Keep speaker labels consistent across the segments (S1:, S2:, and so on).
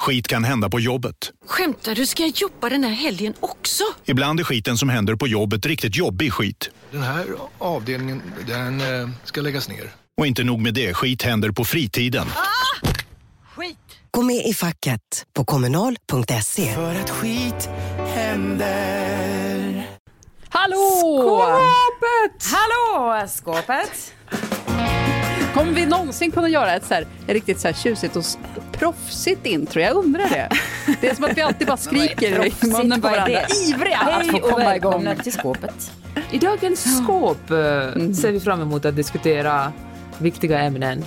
S1: Skit kan hända på jobbet.
S2: Skämtar du? Ska jag jobba den här helgen också?
S1: Ibland är skiten som händer på jobbet riktigt jobbig skit.
S3: Den här avdelningen, den eh, ska läggas ner.
S1: Och inte nog med det, skit händer på fritiden.
S2: Skit!
S4: Gå med i facket på kommunal.se.
S5: För att skit händer.
S6: Hallå!
S7: Skåpet! Hallå, skåpet!
S6: Kommer vi någonsin kunna göra ett så här, riktigt så här tjusigt och proffsigt intro? Jag undrar det. Det är som att vi alltid bara skriker i munnen på varandra. Ivriga att
S7: Hej
S6: få
S7: och
S6: komma igång.
S7: välkomna till skåpet.
S8: I dagens skåp eh, ser vi fram emot att diskutera viktiga ämnen.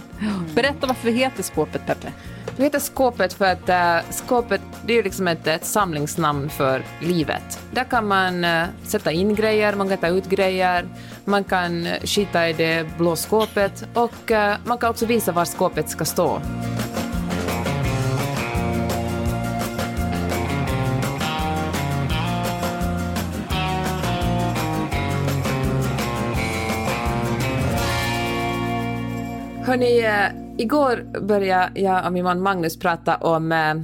S6: Berätta varför vi heter skåpet, Peppe.
S8: Du heter skåpet för att äh, skåpet det är ju liksom ett, ett samlingsnamn för livet. Där kan man äh, sätta in grejer, man kan ta ut grejer, man kan eh, skita i det blå skåpet och äh, man kan också visa var skåpet ska stå. Hörni, igår började jag och min man Magnus prata om eh,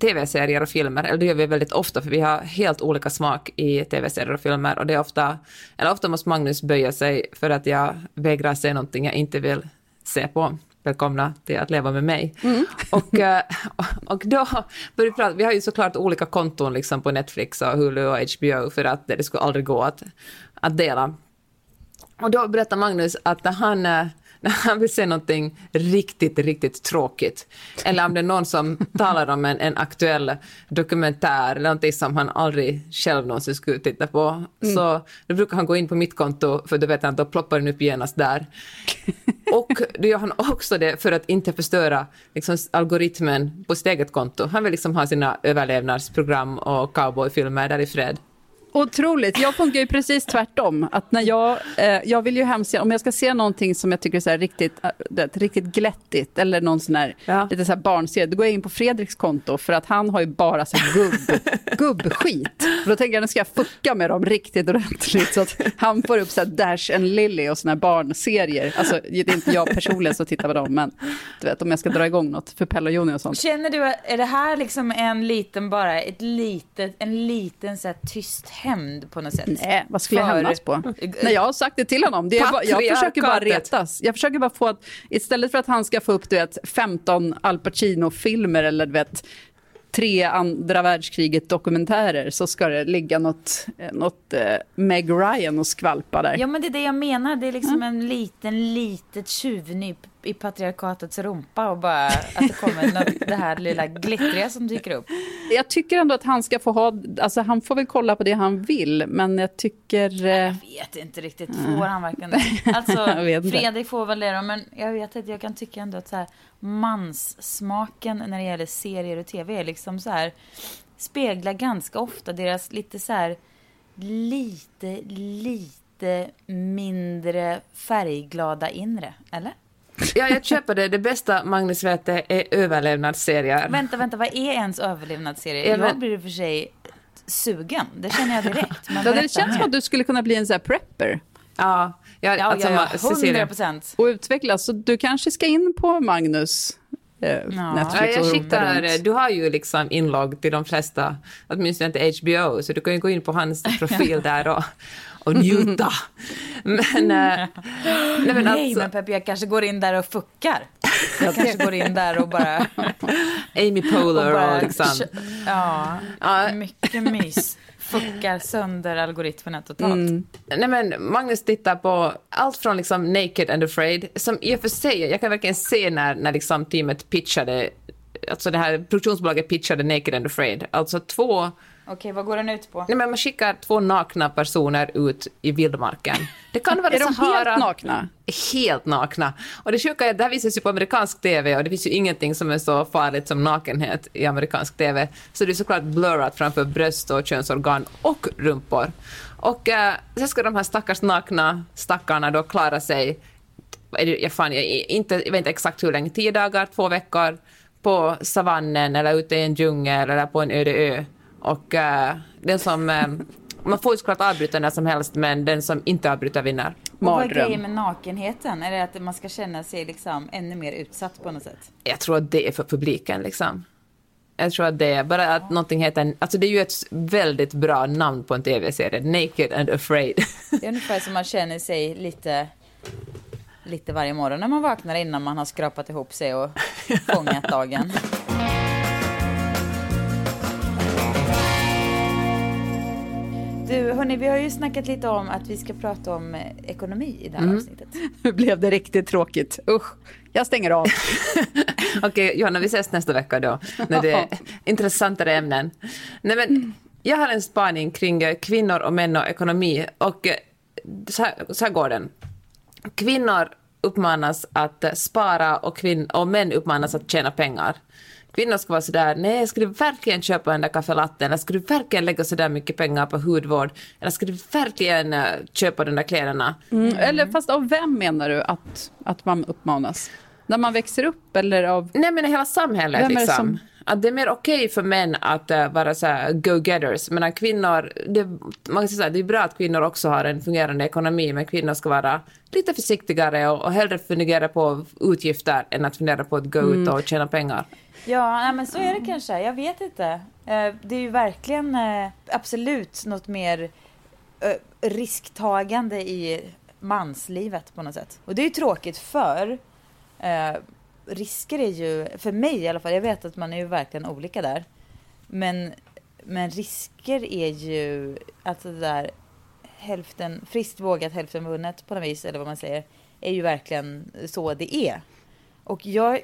S8: tv-serier och filmer, eller det gör vi väldigt ofta för vi har helt olika smak i tv-serier och filmer och det är ofta, eller ofta måste Magnus böja sig för att jag vägrar se någonting jag inte vill se på. Välkomna till att leva med mig. Och, eh, och då började vi prata, vi har ju såklart olika konton liksom på Netflix och Hulu och HBO för att det skulle aldrig gå att, att dela. Och då berättar Magnus att han, eh, när han vill se någonting riktigt, riktigt tråkigt, eller om det är någon som talar om en, en aktuell dokumentär, eller någonting som han aldrig själv någonsin skulle titta på, så då brukar han gå in på mitt konto, för då vet han att då ploppar den upp genast där. Och då gör han också det för att inte förstöra liksom, algoritmen på sitt eget konto. Han vill liksom ha sina överlevnadsprogram och cowboyfilmer där i fred.
S6: Otroligt. Jag funkar ju precis tvärtom. Att när jag, eh, jag vill ju hemskt om jag ska se någonting som jag tycker är så här riktigt, eh, det, riktigt glättigt eller någon sån här,
S8: Ja.
S6: lite så här barnserie, då går jag in på Fredriks konto för att han har ju bara så här gubb, gubbskit. För då tänker jag nu ska jag fucka med dem riktigt ordentligt så att han får upp så här Dash and Lily och såna här barnserier. Alltså det är inte jag personligen som tittar på dem men du vet om jag ska dra igång något för Pelle och Joni och sånt.
S7: Känner du, är det här liksom en liten bara, ett litet, en liten så här tyst hämnd på något sätt?
S6: Nej, vad skulle jag
S7: För-
S6: hämnas på? Nej, jag har sagt det till honom. Det är bara, jag försöker bara retas. Jag försöker bara få att, istället för att han ska få upp du vet, 15 Al Pacino-filmer eller du vet, tre andra världskriget-dokumentärer så ska det ligga något, något eh, Meg Ryan och skvalpa där.
S7: Ja, men det är det jag menar. Det är liksom en liten, litet tjuvnyp i patriarkatets rumpa och bara att det kommer något, det här lilla glittriga som dyker upp.
S6: Jag tycker ändå att han ska få ha, alltså han får väl kolla på det han vill, men jag tycker... Eh,
S7: Jag vet inte riktigt, får han verkligen det? Alltså,
S6: inte.
S7: Fredrik får väl det då, men jag vet att jag kan tycka ändå att så här, manssmaken när det gäller serier och tv är liksom så här, speglar ganska ofta deras lite så här, lite, lite mindre färgglada inre, eller?
S8: Ja, jag köper det. Det bästa Magnus vet är överlevnadsserier.
S7: Vänta, vänta, vad är ens överlevnadsserie?
S8: Ja, men-
S7: Jag blir i och för sig sugen, det känner jag direkt. Men
S6: ja, det känns som att du skulle kunna bli en sån här prepper
S8: Ja, ja,
S7: Ja,
S8: alltså,
S7: ja, ja,
S8: ma- Cecilia.
S7: 100 procent.
S6: och utvecklas. Så du kanske ska in på Magnus
S8: Ja,
S6: Netflix och
S8: jag
S6: rota
S8: skickar,
S6: runt.
S8: du har ju liksom inlogg till de flesta, åtminstone inte HBO, så du kan ju gå in på hans profil där och, och njuta. Men, eh, nej men
S7: Nej,
S8: alltså,
S7: men Peppe, jag kanske går in där och fuckar. Jag kanske går in där och bara...
S8: Amy Poehler och,
S7: bara
S8: liksom.
S7: Ja,
S8: Ja.
S7: mycket mys. Fuckar sönder algoritmerna totalt.
S6: Mm.
S8: Nej men Magnus tittar på allt från liksom Naked and Afraid, som i och för sig, jag kan verkligen se när, när liksom teamet pitchade, alltså det här produktionsbolaget pitchade Naked and Afraid, alltså två
S7: Okej, vad går den ut på?
S8: Nej, men man skickar två nakna personer ut i vildmarken. Det kan vara
S6: Är de
S8: Sahara.
S6: helt nakna?
S8: Helt nakna. Och det sjuka är att det här visas ju på amerikansk TV och det finns ju ingenting som är så farligt som nakenhet i amerikansk TV. Så det är såklart blurrat framför bröst och könsorgan och rumpor. Och eh, sen ska de här stackars nakna stackarna då klara sig, jag, fan, jag, inte, jag vet inte exakt hur länge, tio dagar, två veckor, på savannen eller ute i en djungel eller på en öde ö. Och eh, den som... Eh, man får ju såklart avbryta när som helst, men den som inte avbryter vinner.
S7: Och vad är
S6: Mardröm.
S7: grejen med nakenheten? Är det att man ska känna sig liksom ännu mer utsatt på något sätt?
S8: Jag tror att det är för publiken liksom. Jag tror att det är bara att någonting heter... Alltså det är ju ett väldigt bra namn på en tv-serie. Naked and afraid.
S7: Det är ungefär som man känner sig lite, lite varje morgon när man vaknar innan man har skrapat ihop sig och fångat dagen. Du, hörni, vi har ju snackat lite om att vi ska prata om eh, ekonomi i det här avsnittet.
S6: Nu blev det riktigt tråkigt. Usch, jag stänger av.
S8: Okej, Johanna, vi ses nästa vecka då, när det är intressantare ämnen. Nej, men jag har en spaning kring eh, kvinnor och män och ekonomi. Och eh, så här, så här går den. Kvinnor uppmanas att spara och, kvinn- och män uppmanas att tjäna pengar. Kvinnor ska vara sådär, nej, ska du verkligen köpa den där kaffelatten? Eller ska du verkligen lägga sådär mycket pengar på hudvård? Eller ska du verkligen eh, köpa de där kläderna?
S6: Mm. Eller fast av vem menar du att, att man uppmanas? När man växer upp eller av...
S8: Nej men hela samhället
S6: det
S8: liksom.
S6: som-
S8: Att det är mer okej för män att eh, vara så go-getters, men att kvinnor, det, man kan säga här, det är bra att kvinnor också har en fungerande ekonomi, men kvinnor ska vara lite försiktigare och, och hellre fundera på utgifter än att fundera på att gå ut och tjäna pengar.
S7: Ja, nej, men så är det kanske. Jag vet inte. Eh, det är ju verkligen eh, absolut något mer eh, risktagande i manslivet på något sätt. Och det är ju tråkigt för eh, risker är ju, för mig i alla fall, jag vet att man är ju verkligen olika där. Men, men risker är ju, alltså det där hälften, friskt vågat hälften vunnet på något vis, eller vad man säger, är ju verkligen så det är. Och jag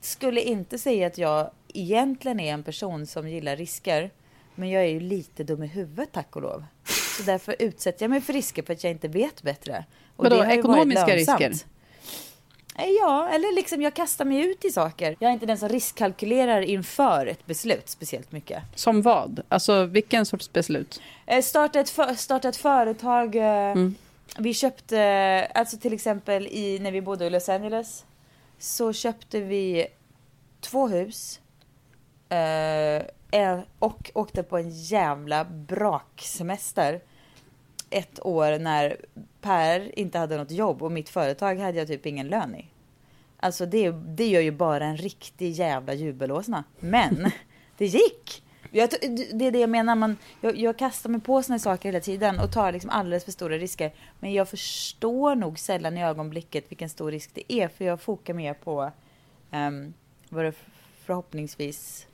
S7: skulle inte säga att jag egentligen är en person som gillar risker. Men jag är ju lite dum i huvudet tack och lov. Så därför utsätter jag mig för risker för att jag inte vet bättre. Och
S6: Vadå, ekonomiska risker?
S7: Eh, Ja, eller liksom jag kastar mig ut i saker. Jag är inte den som riskkalkylerar inför ett beslut speciellt mycket.
S6: Som vad? Alltså vilken sorts beslut?
S7: Eh, Starta ett, för, starta ett företag. eh, Vi köpte, alltså till exempel i, när vi bodde i Los Angeles. Så köpte vi två hus. eh, och åkte på en jävla braksemester. Ett år när Per inte hade något jobb och mitt företag hade jag typ ingen lön i. Alltså det, det gör ju bara en riktig jävla jubelåsna. Men det gick! Jag, det är det jag menar, man, jag, jag kastar mig på såna saker hela tiden och tar liksom alldeles för stora risker. Men jag förstår nog sällan i ögonblicket vilken stor risk det är, för jag fokar mer på um, vad det förhoppningsvis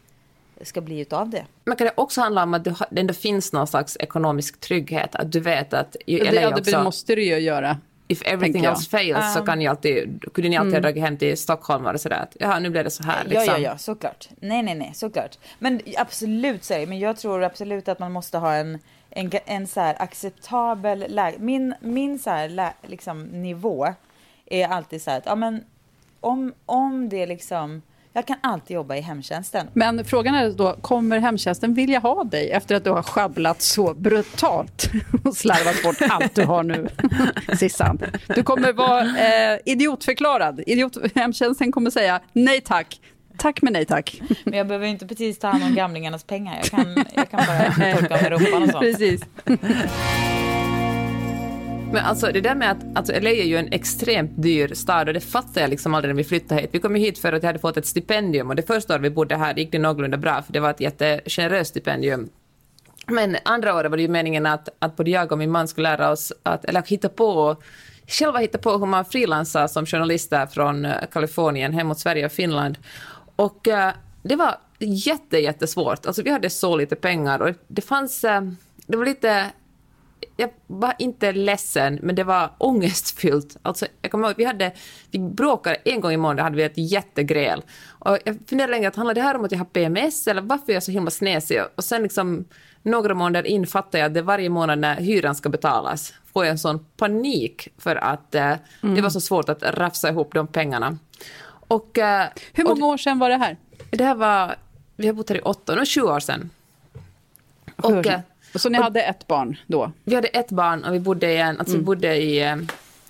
S7: ska bli utav det.
S8: Men kan det också handla om att det ändå finns någon slags ekonomisk trygghet? Att du vet att... i
S6: Det, ja, det
S8: också,
S6: måste du ju göra.
S8: If everything else fails så kan ni alltid, kunde ni alltid ha dragit hem till Stockholm och sådär att jaha, nu blev det så här liksom.
S7: Ja, ja, ja, såklart. Nej, nej, nej, såklart. Men absolut det. Men jag tror absolut att man måste ha en, en, en så här acceptabel läge. Min, min så här lä, liksom, nivå är alltid så här att, ja men om, om det liksom, jag kan alltid jobba i hemtjänsten.
S6: Men frågan är då, kommer hemtjänsten vilja ha dig efter att du har sjabblat så brutalt och slarvat bort allt du har nu, Sissan? Du kommer vara eh, idiotförklarad. Idiot, hemtjänsten kommer säga nej tack. Tack men nej tack.
S7: Men jag behöver inte precis ta hand om gamlingarnas pengar. Jag kan, jag kan bara torka med rumpan och sånt.
S6: Precis.
S8: Men alltså det där med att alltså LA är ju en extremt dyr stad och det fattade jag liksom aldrig när vi flyttade hit. Vi kom ju hit för att jag hade fått ett stipendium och det första året vi bodde här gick det någorlunda bra för det var ett jättegeneröst stipendium. Men andra året var det ju meningen att, att både jag och min man skulle lära oss att, eller hitta på, själva hitta på hur man frilansar som journalister från eh, Kalifornien hem mot Sverige och Finland. Och uh, det var jätte, jättesvårt. Alltså vi hade så lite pengar och det fanns, uh, det var lite jag var inte ledsen, men det var ångestfyllt. Alltså, jag kommer ihåg, vi, hade, vi bråkade en gång i månaden, hade vi ett jättegräl. Och jag funderade länge, att handlar det här om att jag har PMS eller varför är jag så himla snäsig? Och sen liksom några månader in fattade jag att det varje månad när hyran ska betalas får jag en sån panik för att eh, mm. det var så svårt att rafsa ihop de pengarna.
S6: Och, eh, Hur många och, år sedan var det här?
S8: Det här var, vi har bott här i åtta, nu 20 år sedan.
S6: Och, eh, så ni och, hade ett barn då?
S8: Vi hade ett barn och vi bodde i en, alltså mm. vi bodde i eh,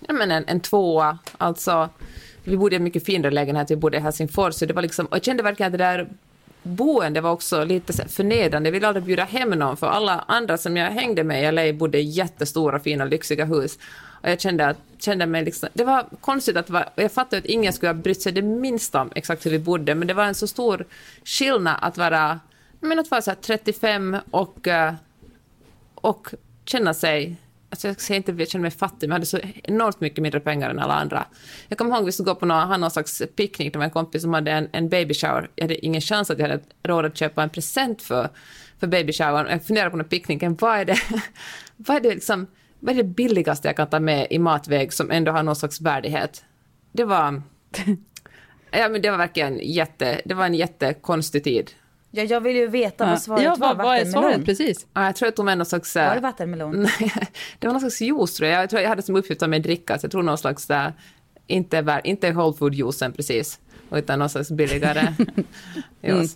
S8: ja, men en, en tvåa, alltså vi bodde i en mycket finare lägenhet, vi bodde i Helsingfors, så det var liksom, och jag kände verkligen att det där boende var också lite förnedrande. Jag ville aldrig bjuda hem någon, för alla andra som jag hängde med i LA bodde i jättestora, fina, lyxiga hus. Och jag kände, att, kände mig liksom, det var konstigt att var, jag fattade att ingen skulle ha brytt sig det minsta om exakt hur vi bodde, men det var en så stor skillnad att vara, men att vara så 35 och, eh, och känna sig Alltså jag säger inte att jag kände mig fattig, men jag hade så enormt mycket mindre pengar än alla andra. Jag kommer ihåg att vi skulle gå på någon, någon slags picknick med en kompis som hade en, en baby shower. Jag hade ingen chans att jag hade råd att köpa en present för, för baby showern. Jag funderade på den picknicken, vad är det, vad är det liksom, vad är det billigaste jag kan ta med i matväg som ändå har någon slags värdighet? Det var... Ja, men det var verkligen jätte, det var en jättekonstig tid.
S7: Ja, jag vill ju veta vad svaret
S6: ja,
S7: var.
S6: Vad är svaret? Precis.
S8: Ja, jag tror att de är någon slags...
S7: Var det vattenmelon?
S8: det var någon slags juice, tror jag. Jag, tror jag hade som uppgift att med dricka, så jag tror någon slags... Inte, inte whole food-juicen precis utan någon slags billigare mm.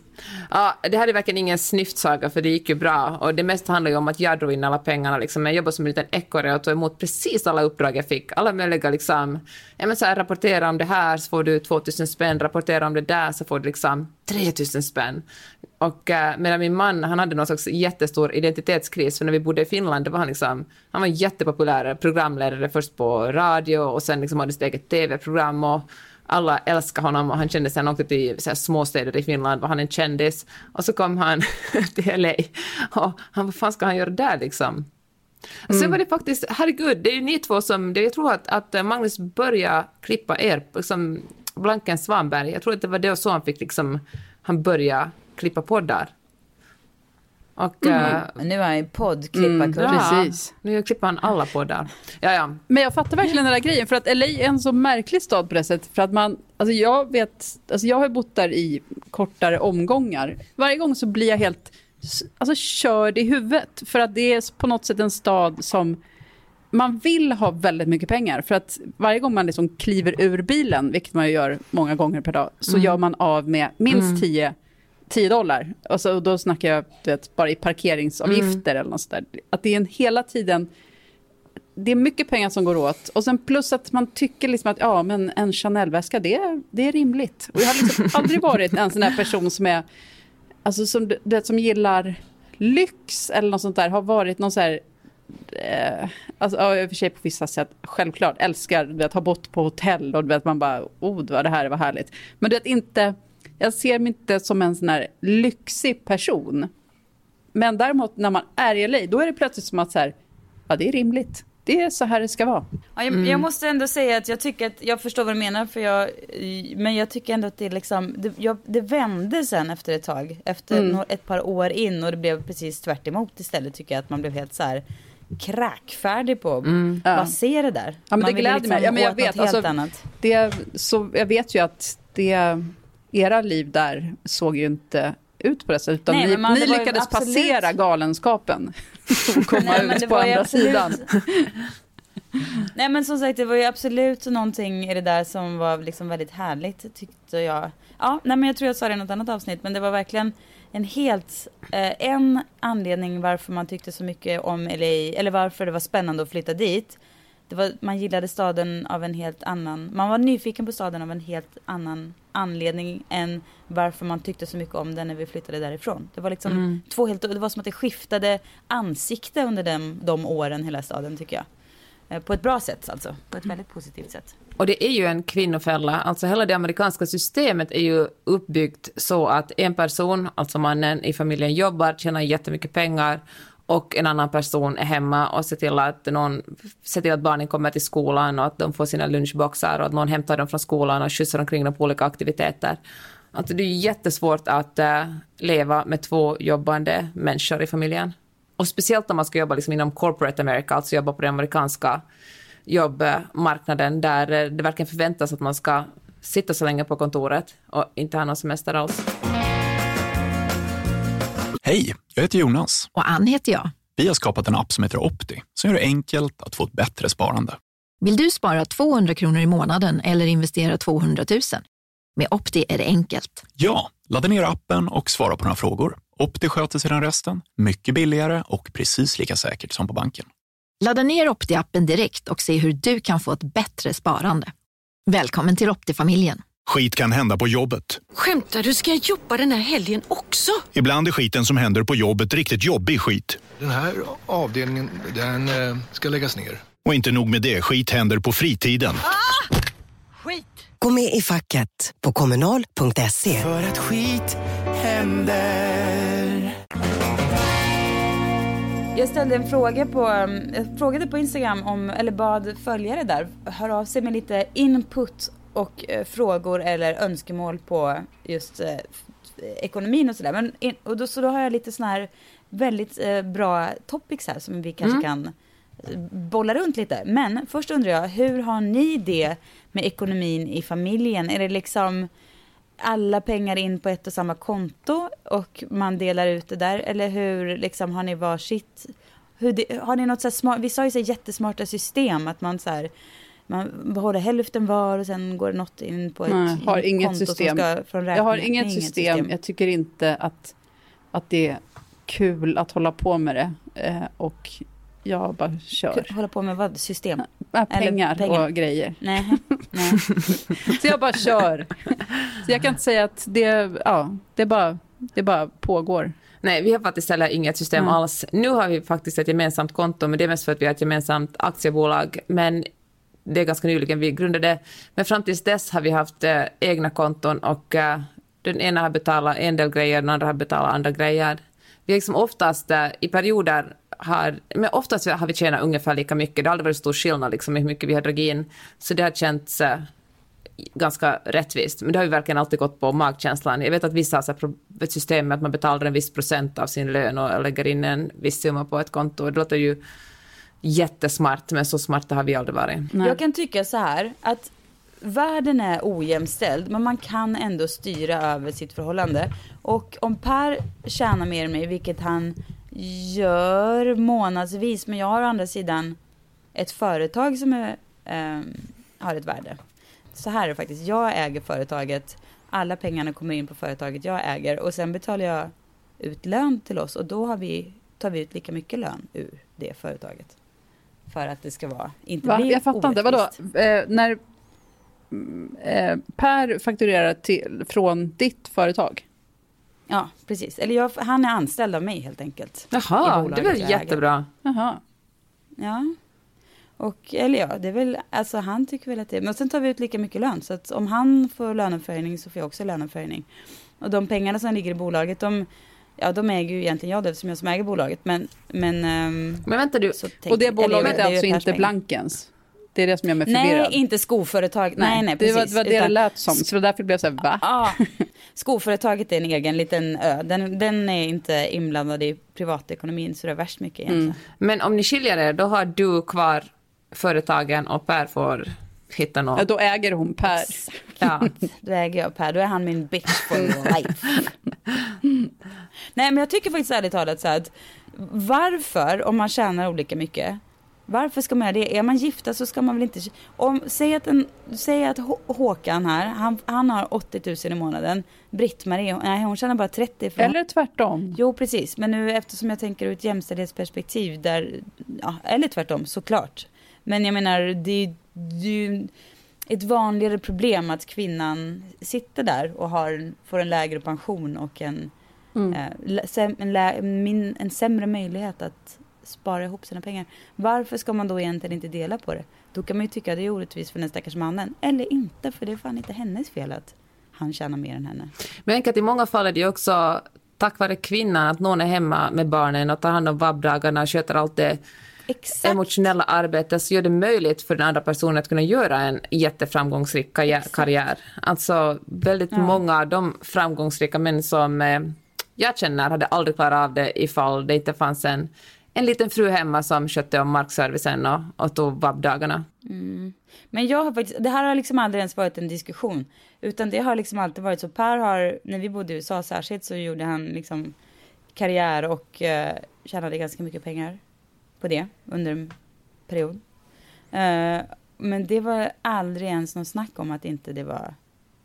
S8: Ja, det här är verkligen ingen snyftsaga, för det gick ju bra. Och det mesta handlar ju om att jag drog in alla pengarna. Liksom. Jag jobbade som en liten ekorre och tog emot precis alla uppdrag jag fick. Alla möjliga liksom, ja, men så här, rapportera om det här så får du 2000 spänn, rapportera om det där så får du liksom 3000 spänn. Och uh, medan min man, han hade någon slags jättestor identitetskris, för när vi bodde i Finland, då var han liksom, han var jättepopulär programledare först på radio och sen liksom hade sitt eget TV-program och alla älskade honom och han kände sig, han åkte till så här, småstäder i Finland, var han en kändis. Och så kom han till LA och han, vad fan ska han göra där liksom? Mm. Sen var det faktiskt, herregud, det är ju ni två som, det, jag tror att, att Magnus började klippa er, liksom Blanken Svanberg, jag tror att det var det och så han fick liksom, han började klippa poddar.
S7: Och, mm. uh, nu är han ju poddklipparkurs. Mm,
S8: precis. Nu klipper han alla poddar. Ja, ja.
S6: Men jag fattar verkligen den där grejen, för att LA är en så märklig stad på det sättet. För att man, alltså jag vet, alltså jag har bott där i kortare omgångar. Varje gång så blir jag helt alltså, körd i huvudet. För att det är på något sätt en stad som man vill ha väldigt mycket pengar. För att varje gång man liksom kliver ur bilen, vilket man gör många gånger per dag, så mm. gör man av med minst 10 mm 10 dollar. Alltså, och då snackar jag vet, bara i parkeringsavgifter mm. eller något sådär. Att det är en hela tiden... Det är mycket pengar som går åt. Och sen plus att man tycker liksom att ja, men en Chanel-väska, det, det är rimligt. Och jag har liksom aldrig varit en sån här person som är... Alltså som, det, som gillar lyx eller något sånt där. Har varit någon så här... Eh, alltså, ja, i och för sig på vissa sätt, självklart, älskar att ha bott på hotell och vet, man bara, oh, det här var härligt. Men det inte jag ser mig inte som en sån här lyxig person. Men däremot när man är i LA, då är det plötsligt som att så här, ja det är rimligt. Det är så här det ska vara.
S7: Ja, jag, mm. jag, måste ändå säga att jag tycker att, jag förstår vad du menar, för jag, men jag tycker ändå att det liksom, det, jag, det vände sen efter ett tag. Efter mm. ett par år in och det blev precis tvärt istället tycker jag att man blev helt så här kräkfärdig på mm. vad ja. ser det där.
S6: Ja, men man det gläder liksom mig. Ja, men jag vet, alltså, det, så, jag vet ju att det era liv där såg ju inte ut på det sättet, utan Nej, ni, man, ni lyckades absolut... passera galenskapen och komma Nej, ut på andra absolut... sidan.
S7: Nej men som sagt det var ju absolut någonting i det där som var liksom väldigt härligt tyckte jag. Ja, nej men jag tror jag sa det i något annat avsnitt men det var verkligen en helt, eh, en anledning varför man tyckte så mycket om LA, eller varför det var spännande att flytta dit det var, man gillade staden av en helt annan, man var nyfiken på staden av en helt annan anledning än varför man tyckte så mycket om den när vi flyttade därifrån. Det var liksom mm. två helt, det var som att det skiftade ansikte under den, de åren hela staden tycker jag. Eh, på ett bra sätt alltså, på ett väldigt positivt sätt.
S8: Och det är ju en kvinnofälla. Alltså hela det amerikanska systemet är ju uppbyggt så att en person, alltså mannen i familjen, jobbar, tjänar jättemycket pengar och en annan person är hemma och ser till att, någon, ser till att barnen kommer till skolan och att de får sina lunchboxar och att någon hämtar dem från skolan och skjutsar omkring dem på olika aktiviteter. Alltså det är jättesvårt att eh, leva med två jobbande människor i familjen. Och speciellt om man ska jobba liksom inom corporate America, alltså jobba på den amerikanska jobbmarknaden där eh, det verkligen förväntas att man ska sitta så länge på kontoret och inte ha någon semester alls.
S5: Hej, jag heter Jonas.
S9: Och Ann heter jag.
S5: Vi har skapat en app som heter Opti som gör det enkelt att få ett bättre sparande.
S9: Vill du spara 200 kronor i månaden eller investera 200 000? Med Opti är det enkelt.
S5: Ja, ladda ner appen och svara på några frågor. Opti sköter sedan resten, mycket billigare och precis lika säkert som på banken.
S9: Ladda ner Opti-appen direkt och se hur du kan få ett bättre sparande. Välkommen till Opti-familjen.
S1: Skit kan hända på jobbet.
S2: Skämtar du? Ska jag jobba den här helgen också?
S1: Ibland är skiten som händer på jobbet riktigt jobbig skit.
S3: Den här avdelningen, den eh, ska läggas ner.
S1: Och inte nog med det, skit händer på fritiden.
S2: Skit!
S4: Gå med i facket på kommunal.se.
S10: För att skit händer.
S7: Jag ställde en fråga på, um, jag frågade på Instagram om, eller bad följare där höra av sig med lite input och eh, frågor eller önskemål på just eh, ekonomin och sådär. Och då, så då har jag lite sådana här väldigt eh, bra topics här som vi kanske
S8: Mm.
S7: kan bolla runt lite. Men först undrar jag, hur har ni det med ekonomin i familjen? Är det liksom alla pengar in på ett och samma konto och man delar ut det där? Eller hur liksom har ni varsitt? Hur det, har ni något så här smart, vissa har ju så jättesmarta system att man så här man behåller hälften var och sen går det något in på ett
S6: Nej, har inget
S7: konto
S6: system.
S7: som ska från
S6: Jag har
S7: räkningen.
S6: inget
S7: Nej,
S6: system. Jag tycker inte att, att det är kul att hålla på med det. Eh, och jag bara kör.
S7: Hålla på med vad? System?
S6: Äh, pengar,
S7: pengar.
S6: och grejer.
S7: Nej. Nej.
S6: Så jag bara kör. Så jag kan inte säga att det, ja, det, bara, det bara pågår.
S8: Nej, vi har faktiskt heller inget system
S6: Mm.
S8: alls. Nu har vi faktiskt ett gemensamt konto, men det är mest för att vi har ett gemensamt aktiebolag. Men det är ganska nyligen vi grundade. Men fram tills dess har vi haft eh, egna konton och eh, den ena har betalat en del grejer, den andra har betalat andra grejer. Vi har liksom oftast eh, i perioder har, men oftast har vi tjänat ungefär lika mycket. Det har aldrig varit stor skillnad liksom, i hur mycket vi har dragit in. Så det har känts eh, ganska rättvist. Men det har ju verkligen alltid gått på magkänslan. Jag vet att vissa har så här ett system med att man betalar en viss procent av sin lön och lägger in en viss summa på ett konto. Det låter ju jättesmart, men så smarta har vi aldrig varit.
S7: Jag kan tycka så här att världen är ojämställd men man kan ändå styra över sitt förhållande. Och om Per tjänar mer än mig, vilket han gör månadsvis, men jag har å andra sidan ett företag som är, ehm, har ett värde. Så här är det faktiskt, jag äger företaget, alla pengarna kommer in på företaget jag äger och sen betalar jag ut lön till oss och då har vi, tar vi ut lika mycket lön ur det företaget. För att det ska vara, inte
S6: Va?
S7: bli
S6: Jag fattar inte, vadå? Eh, när mm, eh, Per fakturerar till, från ditt företag?
S7: Ja, precis. Eller jag, han är anställd av mig helt enkelt.
S8: Jaha, det var
S7: jag äger.
S8: jättebra.
S6: Jaha.
S7: Ja. Och, eller ja, det är väl, alltså han tycker väl att det Men sen tar vi ut lika mycket lön. Så att om han får löneförhöjning så får jag också löneförhöjning. Och de pengarna som ligger i bolaget, de, ja de äger ju egentligen jag det eftersom jag som äger bolaget. Men, men, ehm,
S8: Men vänta du,
S7: tänk-
S6: Och det
S7: eller,
S6: bolaget
S7: det
S6: är alltså inte. Blankens? Det är det som gör mig
S7: Nej,
S6: förvirrad.
S7: inte skoföretag. Nej, nej,
S6: det
S7: precis.
S6: var, det var det det
S7: Utan-
S6: lät som, så det därför det blev så här, va?
S7: Ja, skoföretaget är en egen liten ö. Den, den är inte inblandad i privatekonomin så det är värst mycket egentligen.
S8: men om ni skiljer er, då har du kvar företagen och Per får hitta något.
S6: Ja, då äger hon Per.
S8: Ja.
S7: Då äger jag Per, då är han min bitch for life. Nej men jag tycker faktiskt ärligt talat så här att varför, om man tjänar olika mycket, varför ska man göra det? Är man gifta så ska man väl inte... Om, säg att, en, säg att Hå- Håkan här, han, han har 80 000 i månaden. Britt-Marie, nej hon tjänar bara 30. För
S6: Eller tvärtom.
S7: Jo, precis. Men nu eftersom jag tänker ur ett jämställdhetsperspektiv där, ja, eller tvärtom såklart. Men jag menar, det, det är ju ett vanligare problem att kvinnan sitter där och har, får en lägre pension och en,
S6: Mm.
S7: eh, säm- en, lä, min, en sämre möjlighet att spara ihop sina pengar. Varför ska man då egentligen inte dela på det? Då kan man ju tycka att det är orättvist för den stackars mannen. Eller inte, för det är fan inte hennes fel att han tjänar mer än henne.
S8: Men att i många fall är det ju också tack vare kvinnan, att någon är hemma med barnen och tar hand om vabbdagarna, sköter allt det
S7: Exakt.
S8: emotionella arbetet, så gör det möjligt för den andra personen att kunna göra en jätteframgångsrik karriär. karriär. Alltså väldigt
S7: Ja.
S8: många av de framgångsrika män som eh, jag känner hade aldrig klarat av det ifall det inte fanns en en liten fru hemma som skötte om markservicen och, och tog vabbdagarna.
S7: Mm. Men jag har faktiskt, det här har liksom aldrig ens varit en diskussion. Utan det har liksom alltid varit så. Per har, när vi bodde i USA särskilt så gjorde han liksom karriär och eh, tjänade ganska mycket pengar på det under en period. Eh, men det var aldrig ens något snack om att inte det var,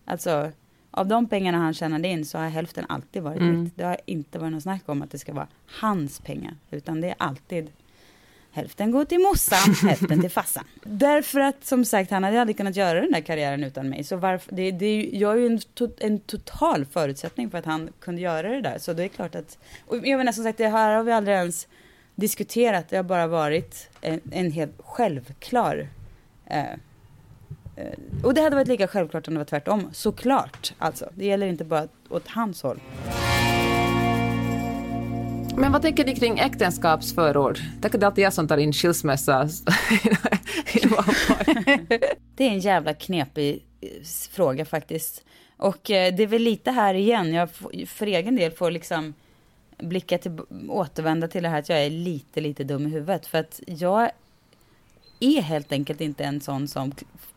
S7: alltså av de pengarna han tjänade in så har hälften alltid varit
S8: Mm.
S7: mitt. Det har inte varit något snack om att det ska vara hans pengar, utan det är alltid hälften går till morsan, hälften till farsan. Därför att som sagt, han hade aldrig kunnat göra den där karriären utan mig. Så varför, det, det, jag är ju en, to, en total förutsättning för att han kunde göra det där. Så det är klart att, och jag menar som sagt, det här har vi aldrig ens diskuterat. Det har bara varit en, en helt självklar eh, eh, och det hade varit lika självklart om det var tvärtom, såklart. Alltså, det gäller inte bara åt hans håll.
S8: Men vad tänker ni kring äktenskapsförord? Tänker det är alltid jag som tar in skilsmässa.
S7: Det är en jävla knepig eh, fråga faktiskt. Och eh, det är väl lite här igen, jag för egen del får liksom blicka till, återvända till det här att jag är lite, lite dum i huvudet. För att jag är helt enkelt inte en sån som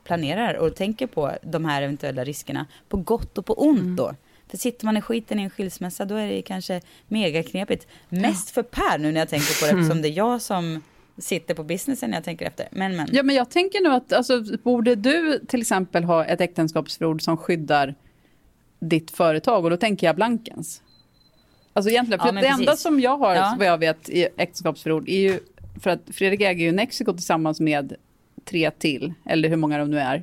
S7: planerar och tänker på de här eventuella riskerna på gott och på ont då. För sitter man i skiten i en skilsmässa då är det kanske megaknepigt. Mest för Per nu när jag tänker på det eftersom det är jag som sitter på businessen när jag tänker efter. Men men.
S6: Ja, men jag tänker nu att, alltså, borde du till exempel ha ett äktenskapsförord som skyddar ditt företag? Och då tänker jag Blankens. Alltså egentligen, för
S7: Ja,
S6: det enda som jag har,
S7: Ja.
S6: vad jag vet, i äktenskapsförord är ju, för att Fredrik äger ju Nexiko tillsammans med tre till, eller hur många de nu är.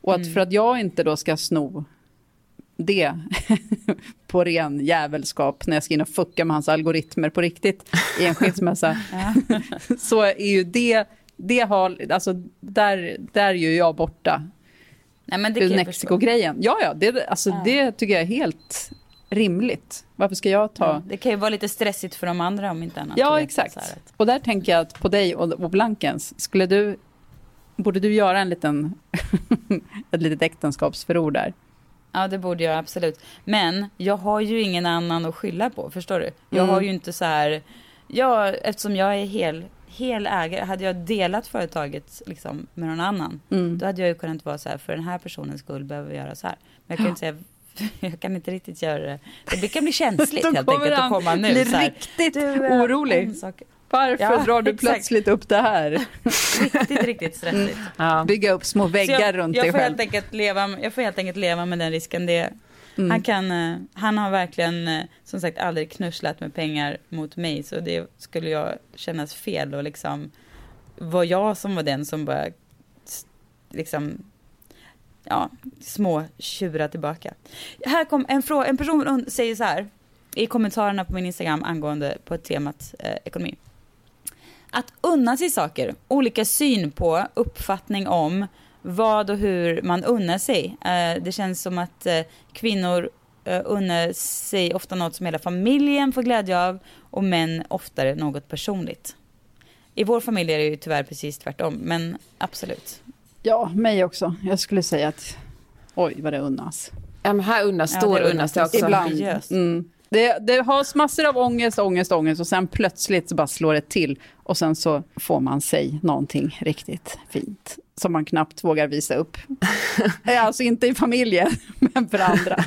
S6: Och att
S7: Mm.
S6: för att jag inte då ska sno det på ren jävelskap när jag ska in och fucka med hans algoritmer på riktigt i en skilsmässa. så är ju det, det har, alltså där, där är ju jag borta.
S7: Nej, men det
S6: ur. Mexiko-grejen. Ja, ja, det, alltså, det tycker jag är helt rimligt. Varför ska jag ta...
S7: Ja, det kan ju vara lite stressigt för de andra om inte annat.
S6: Ja, exakt.
S7: att-
S6: Och där tänker jag att på dig och, och Blankens, skulle du, borde du göra en liten, ett litet äktenskapsförord där?
S7: Ja, det borde jag absolut. Men jag har ju ingen annan att skylla på, förstår du? Jag
S6: Mm.
S7: har ju inte så här... Ja, eftersom jag är hel, hel ägare, hade jag delat företaget liksom, med någon annan,
S6: Mm.
S7: då hade jag ju kunnat vara så här, för den här personens skull behöver vi göra så här. Men jag kan ju inte säga, jag kan inte riktigt göra det. Det kan bli känsligt helt enkelt att komma nu.
S6: bli
S7: så här,
S6: riktigt
S7: du, eh,
S6: orolig. Varför
S7: Ja,
S6: drar du
S7: exakt.
S6: plötsligt upp det här?
S7: Riktigt, riktigt stressigt.
S8: Ja.
S6: Bygga upp små väggar
S7: jag,
S6: runt
S7: jag
S6: dig
S7: får
S6: själv.
S7: helt enkelt leva, jag får helt enkelt leva med den risken. Det,
S6: Mm.
S7: han, kan, eh, han har verkligen eh, som sagt aldrig knusslat med pengar mot mig så det skulle jag kännas fel och liksom var jag som var den som bara liksom ja, små tjura tillbaka. Här kom en, fråga, en person säger så här i kommentarerna på min Instagram angående på temat eh, ekonomi. Att unna sig saker, olika syn på, uppfattning om vad och hur man unnar sig. Eh, det känns som att eh, kvinnor eh, unnar sig ofta något som hela familjen får glädje av och män oftare något personligt. I vår familj är det ju tyvärr precis tvärtom, men absolut.
S6: Ja, mig också. Jag skulle säga att oj vad det unnas.
S8: Ja, men här unnas,
S7: Ja,
S8: stor
S7: det unnas
S8: det också.
S6: Ibland. Mm. Det, det har massor av ångest, ångest, ångest och sen plötsligt så bara slår det till. Och sen så får man sig någonting riktigt fint som man knappt vågar visa upp. Alltså inte i familjen, men för andra.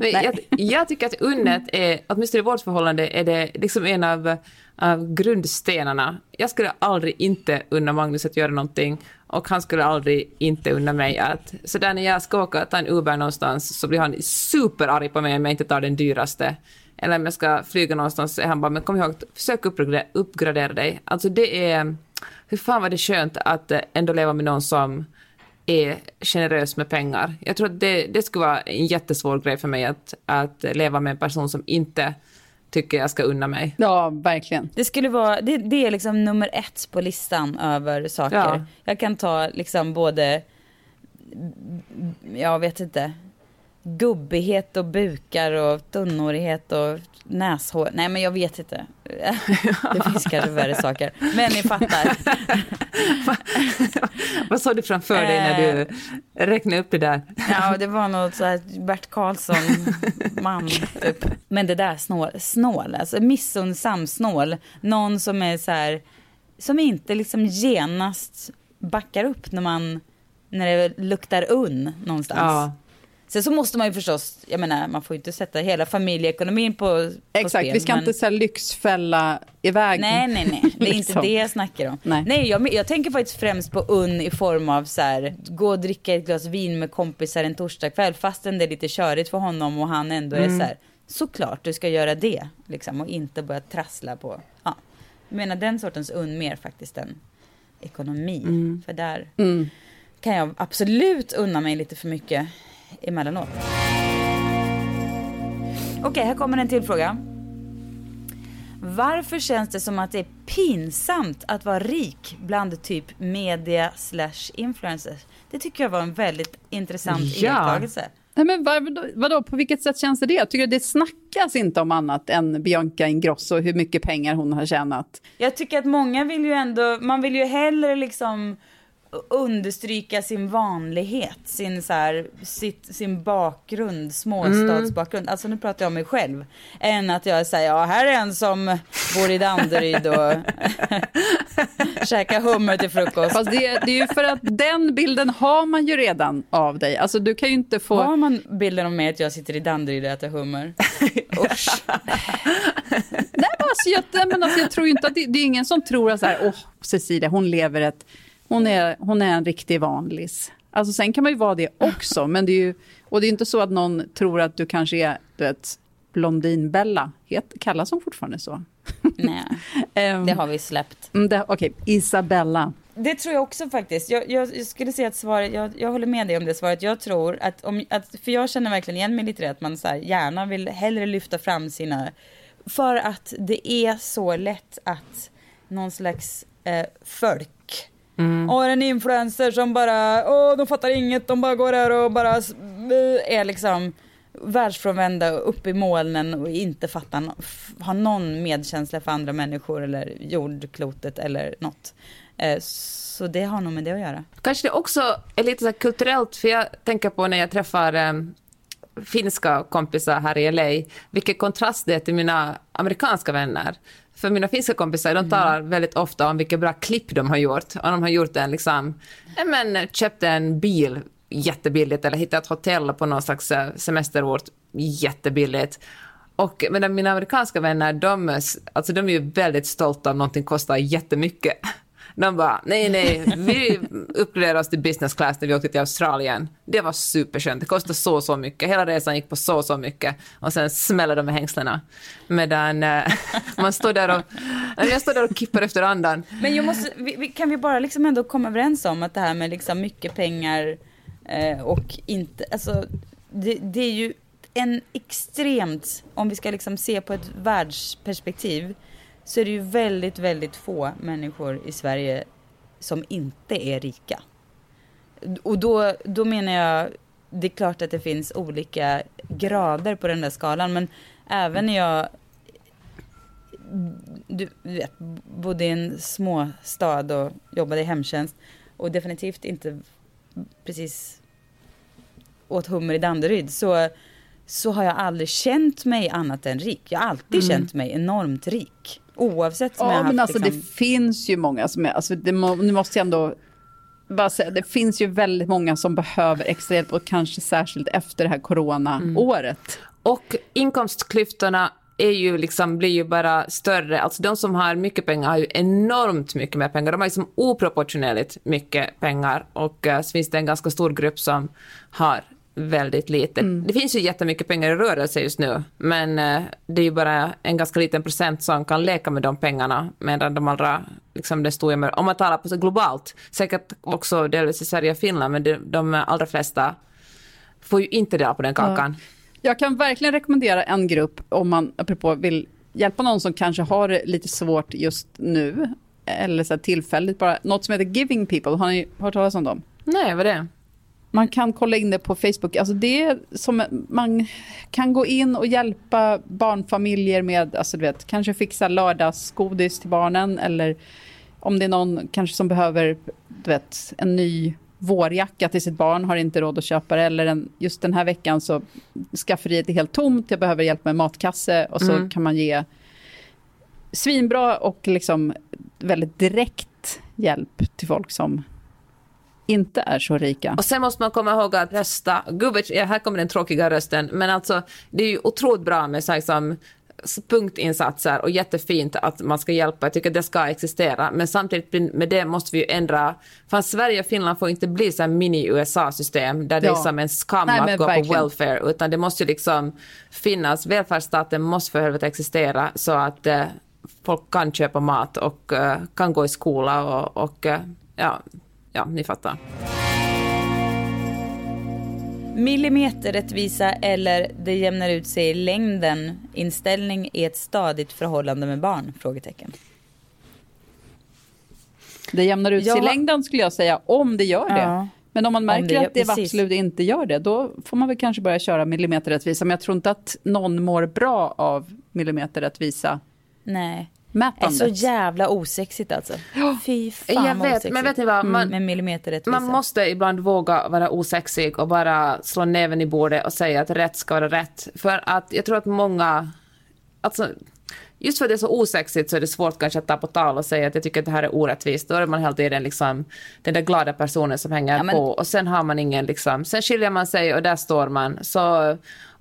S8: Men jag, jag tycker att unnet är, åtminstone i vårt förhållande, är det liksom en av, av grundstenarna. Jag skulle aldrig inte unna Magnus att göra någonting och han skulle aldrig inte unna mig att... Så där när jag ska åka ta en Uber någonstans så blir han superarg på mig om jag inte tar den dyraste. Eller om jag ska flyga någonstans så är han bara, men kom ihåg, försök uppgradera, dig. Alltså det är... Hur fan var det skönt att eh, ändå leva med någon som är generös med pengar. Jag tror att det, det skulle vara en jättesvår grej för mig att, att leva med en person som inte tycker jag ska unna mig.
S6: Ja, verkligen.
S7: Det skulle vara, det, det är liksom nummer ett på listan över saker.
S8: Ja.
S7: Jag kan ta liksom både, jag vet inte, gubbighet och bukar och tunnhårighet och näshår. Nej, men jag vet inte. Det finns kanske värre saker. Men ni fattar.
S8: Vad såg du framför dig när du
S7: Eh.
S8: räknade upp det där?
S7: Ja, det var något så här Bert Karlsson-man, typ. Men det där snål, snål, alltså missunnsam snål. Någon som är så här, som inte liksom genast backar upp när man, när det luktar unn någonstans.
S8: Ja.
S7: Sen så måste man ju förstås, jag menar, man får ju inte sätta hela familjeekonomin på, på
S6: Exakt,
S7: spel.
S6: vi ska
S7: men-
S6: inte så lyxfälla iväg.
S7: Nej, nej, nej. Det är inte
S6: Liksom.
S7: det jag snackar om.
S6: Nej.
S7: Nej, jag, jag tänker faktiskt främst på unn i form av så här, gå och dricka ett glas vin med kompisar en torsdagkväll fastän det är lite körigt för honom och han ändå
S6: Mm.
S7: är så här, såklart du ska göra det liksom och inte börja trassla på, ja. Jag menar den sortens unn mer faktiskt än ekonomi.
S6: Mm.
S7: För där kan jag absolut unna mig lite för mycket emellanåt. Okej, här kommer en till fråga. Varför känns det som att det är pinsamt att vara rik bland typ media slash influencers? Det tycker jag var en väldigt intressant
S6: Ja.
S7: iakttagelse.
S6: Nej, men vad, vadå, på vilket sätt känns det tycker det snackas inte om annat än Bianca Ingrosso, hur mycket pengar hon har tjänat.
S7: Jag tycker att många vill ju ändå, man vill ju hellre liksom understryka sin vanlighet, sin, så här, sitt, sin bakgrund, småstadsbakgrund. Alltså nu pratar jag om mig själv. Än att jag säger, ja här är en som bor i Danderyd och käkar hummer till frukost.
S6: Fast det, det är ju för att den bilden har man ju redan av dig. Alltså du kan ju inte få...
S7: Har man bilden av mig att jag sitter i Danderyd och äter hummer? Usch.
S6: Nej, men alltså, jag, men alltså, jag tror inte att det, det är ingen som tror att så här, åh, Cecilia, hon lever ett... Hon är, hon är en riktig vanlis. Alltså sen kan man ju vara det också, men det är ju... Och det är ju inte så att någon tror att du kanske är, du vet, Blondinbella. Kallas hon fortfarande så?
S7: Nej,
S6: Ehm,
S7: det har vi släppt.
S6: mm, Okej, Isabella.
S7: Det tror jag också faktiskt. Jag, jag, jag skulle säga att svaret, jag, jag håller med dig om det svaret. Jag tror att, om, att för jag känner verkligen igen mig lite i det, att man så här, gärna vill hellre lyfta fram sina, för att det är så lätt att någon slags eh, folk och en influencer som bara, åh de fattar inget, de bara går där och bara är liksom världsfrånvända och uppe i molnen och inte fattar, har någon medkänsla för andra människor eller jordklotet eller något. Eh, Så det har nog med det att göra.
S8: Kanske det också är lite så här kulturellt, för jag tänker på när jag träffar em, finska kompisar här i LA, vilken kontrast det är till mina amerikanska vänner. För mina finska kompisar, de talar väldigt ofta om vilka bra klipp de har gjort. Och de har gjort en liksom, men köpt en bil jättebilligt eller hittat ett hotell på någon slags eh, semesterort jättebilligt. Och medan mina amerikanska vänner, de, alltså de är ju väldigt stolta om någonting kostar jättemycket. De bara, nej, nej, vi uppgraderade oss till business class när vi åkte till Australien. Det var superskönt, det kostade så så mycket. Hela resan gick på så så mycket. Och sen smäller de med hängslena. Medan eh, man står där och, jag står där och kippar efter andan.
S7: Men jag måste, vi, vi, kan vi bara liksom ändå komma överens om att det här med liksom mycket pengar eh, och inte, alltså det, det är ju en extremt, om vi ska liksom se på ett världsperspektiv, så är det ju väldigt, väldigt få människor i Sverige som inte är rika. Och då, då menar jag, det är klart att det finns olika grader på den där skalan, men även när jag du vet, bodde i en småstad och jobbade i hemtjänst och definitivt inte precis åt hummer i Danderyd så, så har jag aldrig känt mig annat än rik. Jag har alltid
S6: Mm.
S7: känt mig enormt rik. Oavsett om jag
S6: Ja, men
S7: haft
S6: alltså
S7: liksom...
S6: det finns ju många som är, alltså det må, nu måste jag ändå bara säga, det finns ju väldigt många som behöver extra hjälp och kanske särskilt efter det här coronaåret.
S8: Och inkomstklyftorna är ju liksom, blir ju bara större. Alltså de som har mycket pengar har ju enormt mycket mer pengar. De har liksom oproportionerligt mycket pengar. Och uh, så finns det en ganska stor grupp som har väldigt lite. Det finns ju jättemycket pengar i rörelse just nu, men eh, det är ju bara en ganska liten procent som kan leka med de pengarna, medan de allra, liksom det stora, mer- om man talar på så globalt, säkert också delvis i Sverige och Finland, men de, de allra flesta får ju inte dela på den kakan.
S6: Jag kan verkligen rekommendera en grupp om man, apropå, vill hjälpa någon som kanske har det lite svårt just nu, eller så tillfälligt bara, något som heter Giving People, har ni hört talas om dem?
S8: Nej, vad är det?
S6: Man kan kolla in det på Facebook. Alltså det är som, man kan gå in och hjälpa barnfamiljer med, alltså du vet, kanske fixa lördagsgodis till barnen eller om det är någon kanske som behöver du vet, en ny vårjacka till sitt barn, har inte råd att köpa det. Eller en, just den här veckan så skafferiet är helt tomt, jag behöver hjälp med matkasse och så
S8: Mm.
S6: kan man ge svinbra och liksom väldigt direkt hjälp till folk som inte är så rika.
S8: Och sen måste man komma ihåg att rösta, vet- ja, här kommer den tråkiga rösten, men alltså det är ju otroligt bra med så här, liksom, punktinsatser och jättefint att man ska hjälpa. Jag tycker att det ska existera. Men samtidigt med det måste vi ju ändra. För Sverige och Finland får inte bli så mini-USA-system där det
S6: Ja.
S8: är som en skam
S6: Nej,
S8: att gå
S6: verkligen.
S8: på welfare. Utan det måste ju liksom finnas, välfärdsstaten måste för helvete existera så att eh, folk kan köpa mat och eh, kan gå i skola och, och eh, ja, ja, ni fattar.
S7: Millimeterrättvisa eller det jämnar ut sig i längden inställning i ett stadigt förhållande med barn? Frågetecken.
S6: Det jämnar ut sig
S7: Ja.
S6: i längden skulle jag säga, om det gör det.
S7: Ja.
S6: Men om man märker
S7: det gör-
S6: att det absolut inte gör det, då får man väl kanske börja köra millimeterrättvisa. Men jag tror inte att någon mår bra av millimeterrättvisa
S7: Nej. Det är
S6: mätandet.
S7: så jävla osexigt alltså. Fy fan
S8: Jag vet,
S7: osexigt.
S8: men vet ni vad? Man-
S7: Med millimeterrättvisa.
S8: Man måste ibland våga vara osexig och bara slå näven i bordet och säga att rätt ska vara rätt. För att jag tror att många... Alltså, just för att det är så osexigt så är det svårt kanske att ta på tal och säga att jag tycker att det här är orättvist. Då är man hela tiden liksom den där glada personen som hänger
S7: Ja, men-
S8: på och sen har man ingen liksom... Sen skiljer man sig och där står man. Så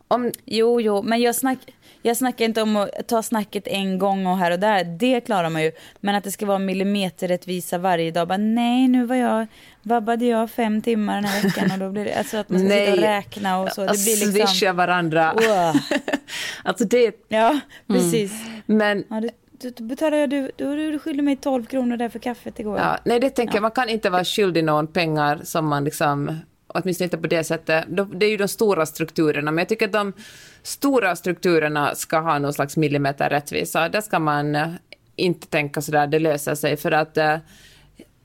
S8: om...
S7: Jo, jo, men jag, snack, jag snackar inte om att ta snacket en gång och här och där. Det klarar man ju. Men att det ska vara millimeterrättvisa varje dag. Bara, nej, nu var jag, vabbade jag fem timmar den här veckan. Och då blir det, alltså att man ska sitta och
S8: Nej.
S7: räkna och så. Det blir liksom...
S8: swisha varandra.
S7: Åh.
S8: alltså det...
S7: Ja, precis.
S8: Men
S7: Ja, du, du betalar jag, du, du, du skyllde mig 12 kronor där för kaffet igår.
S8: Ja, nej, det tänker jag. Man kan inte vara skyldig någon pengar som man liksom, åtminstone inte på det sättet. Då- Det är ju de stora strukturerna, men jag tycker att de stora strukturerna ska ha någon slags millimeter rättvisa. Där ska man eh, inte tänka sådär, det löser sig, för att eh,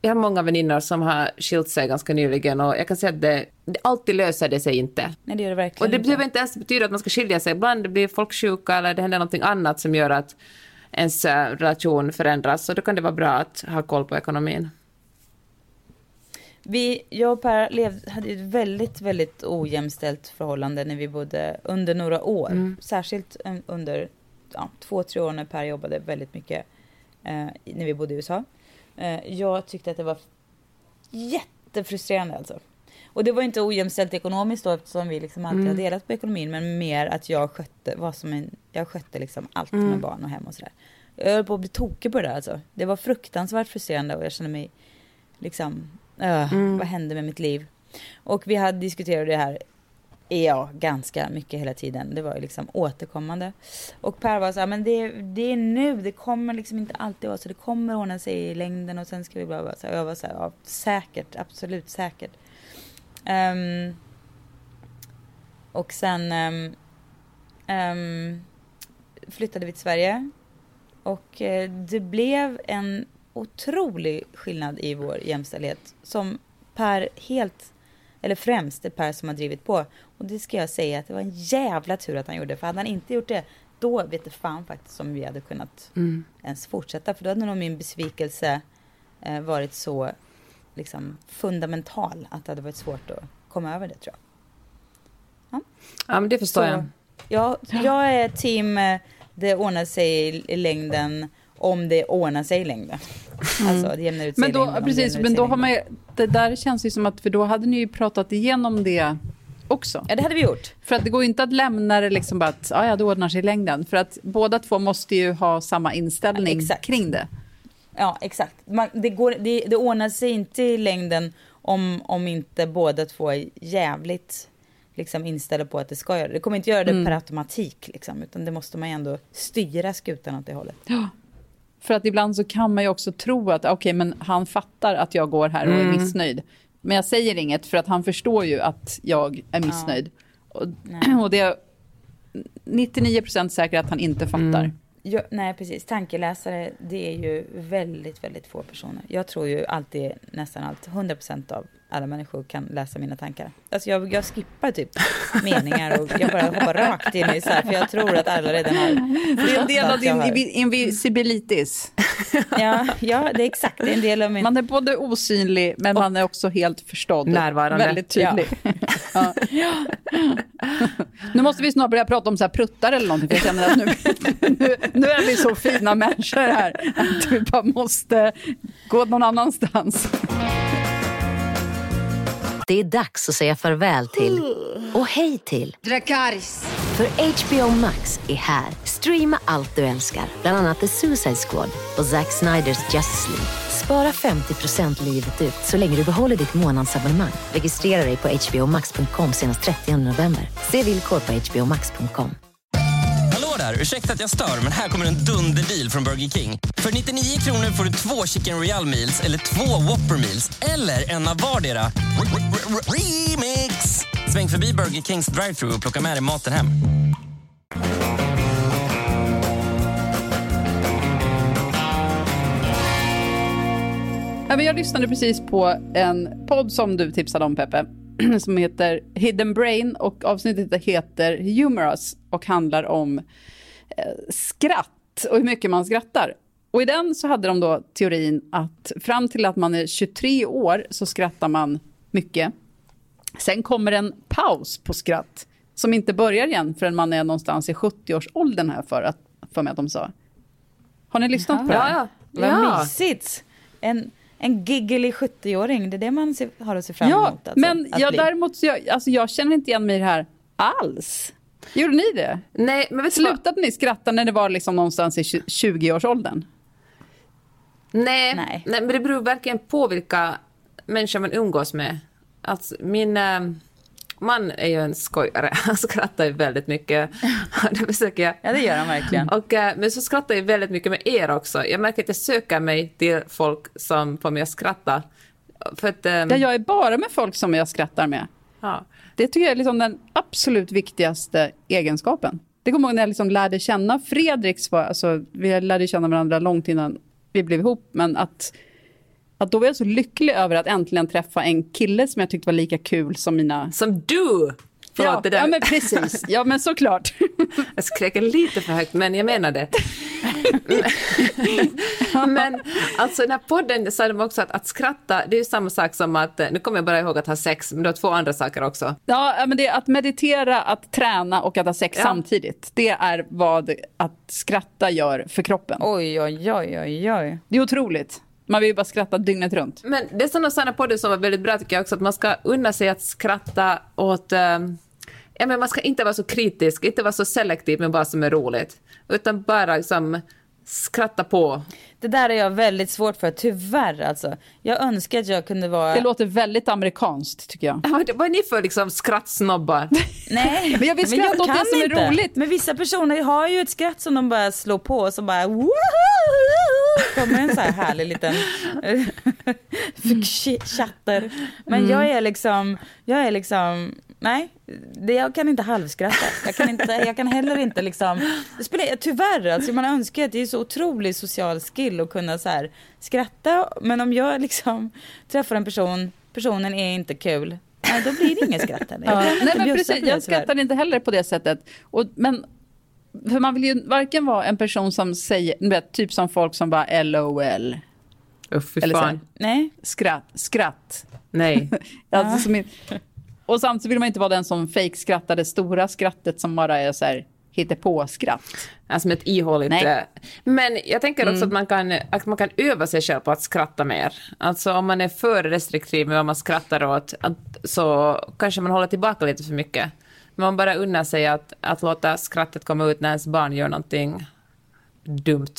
S8: jag har många väninnor som har skilt sig ganska nyligen och jag kan säga att det, det alltid löser det sig inte.
S7: Nej, det gör det verkligen
S8: Och det behöver inte ens betyda att man ska skilja sig. Ibland blir folk sjuka eller det händer någonting annat som gör att ens eh, relation förändras. Och då kan det vara bra att ha koll på ekonomin.
S7: Vi, jag och Per levde, hade ett väldigt, väldigt ojämställt förhållande när vi bodde under några år.
S8: Mm.
S7: Särskilt eh, under ja, två, tre år när Per jobbade väldigt mycket eh, när vi bodde i USA. Eh, jag tyckte att det var jättefrustrerande alltså. Och det var inte ojämställt ekonomiskt då eftersom vi liksom alltid
S8: Mm.
S7: har delat på ekonomin men mer att jag skötte, var som en, jag skötte liksom allt
S8: Mm.
S7: med barn och hem och sådär. Jag höll på att bli tokig på det där alltså. Det var fruktansvärt frustrerande och jag kände mig liksom, öh,
S8: Mm.
S7: vad hände med mitt liv? Och vi hade diskuterat det här, ja, ganska mycket hela tiden. Det var ju liksom återkommande. Och Per var så här, men det, det är nu, det kommer liksom inte alltid vara så. Det kommer ordna sig i längden och sen ska vi bla bla. Så här, jag var så här, ja, säkert, absolut säkert. Ehm, och sen ehm, ehm, flyttade vi till Sverige. Och eh, det blev en otrolig skillnad i vår jämställdhet. Som Per helt, eller främst det Per som har drivit på. Och det ska jag säga att det var en jävla tur att han gjorde. För hade han inte gjort det, då vet det fan faktiskt om vi hade kunnat
S8: Mm.
S7: ens fortsätta. För då hade nog min besvikelse eh, varit så liksom, fundamental att det hade varit svårt att komma över det tror jag.
S8: Ja, men det förstår
S7: Så,
S8: jag.
S7: Ja, jag är team eh, det ordnar sig i längden om det ordnar sig i längden. Alltså det jämnar ut sig
S6: Men då,
S7: längden. om det
S6: precis, men då har man ju- det där känns ju som att, för då hade ni ju pratat igenom det också.
S7: Ja, det hade vi gjort.
S6: För att det går ju inte att lämna det liksom bara att, ja, ja, det ordnar sig i längden. För att båda två måste ju ha samma inställning
S7: Exakt.
S6: kring det.
S7: Ja, exakt. Man, det, går, det, det ordnar sig inte i längden om, om inte båda två är jävligt liksom, inställda på att det ska göra det. Kommer inte göra det
S6: Mm.
S7: per automatik, liksom, utan det måste man ju ändå styra skutan åt det hållet.
S6: För att ibland så kan man ju också tro att okej, men han fattar att jag går här och är
S7: Mm.
S6: missnöjd. Men jag säger inget för att han förstår ju att jag är missnöjd. Och,
S7: Nej.
S6: och det är 99% säkert att han inte fattar.
S7: Mm. Ja, nej, precis. Tankeläsare, det är ju väldigt, väldigt få personer. Jag tror ju alltid, nästan allt, 100% av alla människor kan läsa mina tankar. Alltså jag, jag skippar typ meningar och jag bara hoppar rakt in i så här, för jag tror att alla redan har
S6: Det är en del av
S7: jag
S6: din invisibilitis.
S7: Ja, ja, det är exakt. Det är en del av min...
S6: Man är både osynlig, men man är också helt förstådd.
S8: Närvarande.
S6: Väldigt tydlig. Ja. Nu måste vi snart börja prata om så här pruttar eller någonting, för jag känner att nu, nu, nu är vi så fina människor här, att vi bara måste gå någon annanstans.
S10: Det är dags att säga farväl till och hej till
S2: Dracarys.
S10: För HBO Max är här. Streama allt du älskar, bland annat The Suicide Squad och Zack Sniders Justice League. Spara 50% livet ut så länge du behåller ditt månadsabonnemang. Registrera dig på hbomax.com senast 30 november. Se villkor på hbomax.com.
S11: Hallå där! Ursäkta att jag stör, men här kommer en dunderdeal från Burger King. För 99 kronor får du två Chicken Royal Meals eller två Whopper Meals eller en av vardera. Remix! Sväng förbi Burger Kings drive-thru och plocka med dig maten hem.
S6: Jag lyssnade precis på en podd som du tipsade om, Peppe, som heter Hidden Brain och avsnittet heter Humorous och handlar om eh, skratt och hur mycket man skrattar. Och i den så hade de då teorin att fram till att man är 23 år så skrattar man mycket. Sen kommer en paus på skratt som inte börjar igen förrän man är någonstans i 70-årsåldern här för, att, för mig att de sa. Har ni lyssnat på det?
S8: Ja, ja.
S7: Vad
S8: ja.
S7: mysigt! En, en giggly 70-åring, det är det man ser, har att se fram emot.
S6: Ja,
S7: alltså,
S6: men
S7: att
S6: jag,
S7: bli.
S6: däremot, så jag, alltså jag känner inte igen mig i det här alls. Gjorde ni det?
S8: Nej, men vet?
S6: Slutade ni skratta när det var liksom någonstans i 20-årsåldern?
S8: Nej,
S7: Nej.
S8: nej. men det beror verkligen på vilka människor man umgås med. Alltså, min eh, man är ju en skojare. Han skrattar ju väldigt mycket. det försöker jag.
S7: Ja, det gör han verkligen.
S8: Och, eh, men så skrattar jag väldigt mycket med er också. Jag märker att jag söker mig till folk som får mig att skratta. För att, ehm,
S6: Ja, jag är bara med folk som jag skrattar med.
S8: ja.
S6: Det tycker jag är liksom den absolut viktigaste egenskapen. Det kommer jag ihåg när jag liksom lärde känna Fredriks, var, alltså, vi lärde känna varandra långt innan vi blev ihop, men att, att då var jag så lycklig över att äntligen träffa en kille som jag tyckte var lika kul som mina...
S8: Som du! Förlåt,
S6: ja,
S8: det där.
S6: ja, men precis. Ja, men såklart.
S8: Jag skrek lite för högt, men jag menar det. men alltså den här podden sa de också att, att skratta, det är ju samma sak som att, nu kommer jag bara ihåg att ha sex, men det har två andra saker också.
S6: Ja, men det är att meditera, att träna och att ha sex
S8: Ja.
S6: samtidigt. Det är vad att skratta gör för kroppen.
S7: Oj, oj, oj, oj, oj.
S6: Det är otroligt. Man vill ju bara skratta dygnet runt.
S8: Men det är sådana sådana podden som var väldigt bra tycker jag också, att man ska unna sig att skratta åt... ehm, ja, men man ska inte vara så kritisk, inte vara så selektiv med vad som är roligt, utan bara liksom skratta på.
S7: Det där är jag väldigt svårt för, tyvärr alltså. Jag önskar att jag kunde vara...
S6: Det låter väldigt amerikanskt tycker jag.
S8: Ja, Vad är ni för liksom skrattsnobbar?
S7: Nej,
S6: Men jag vill skratta åt det som är
S7: inte.
S6: roligt.
S7: Men vissa personer har ju ett skratt som de bara slår på och så bara woho! Kommer en så här härlig liten chatter. Men
S6: Mm.
S7: jag är liksom, jag är liksom, nej, det, jag kan inte halvskratta. Jag kan, inte, jag kan heller inte liksom, spelar, tyvärr alltså, man önskar att det är så otrolig social skill att kunna så här skratta. Men om jag liksom träffar en person, personen är inte kul, nej då blir det inget skratt
S6: Ja. Nej, men precis, jag skrattar inte heller på det sättet. Och, men, för man vill ju varken vara en person som säger, vet, typ som folk som bara LOL.
S8: Fy
S6: Eller så här,
S8: fan.
S7: Nej.
S6: skratt, skratt.
S8: Nej.
S6: Alltså, som i, och samtidigt vill man inte vara den som fake skrattar det stora skrattet som bara är så här hittepå-skratt.
S8: Alltså med ett ihåligt...
S6: Nej.
S8: Men jag tänker också
S6: Mm.
S8: att, man kan, att man kan öva sig själv på att skratta mer. Alltså om man är för restriktiv med vad man skrattar åt, att, så kanske man håller tillbaka lite för mycket. Man bara unnar sig att, att låta skrattet komma ut när ens barn gör någonting dumt.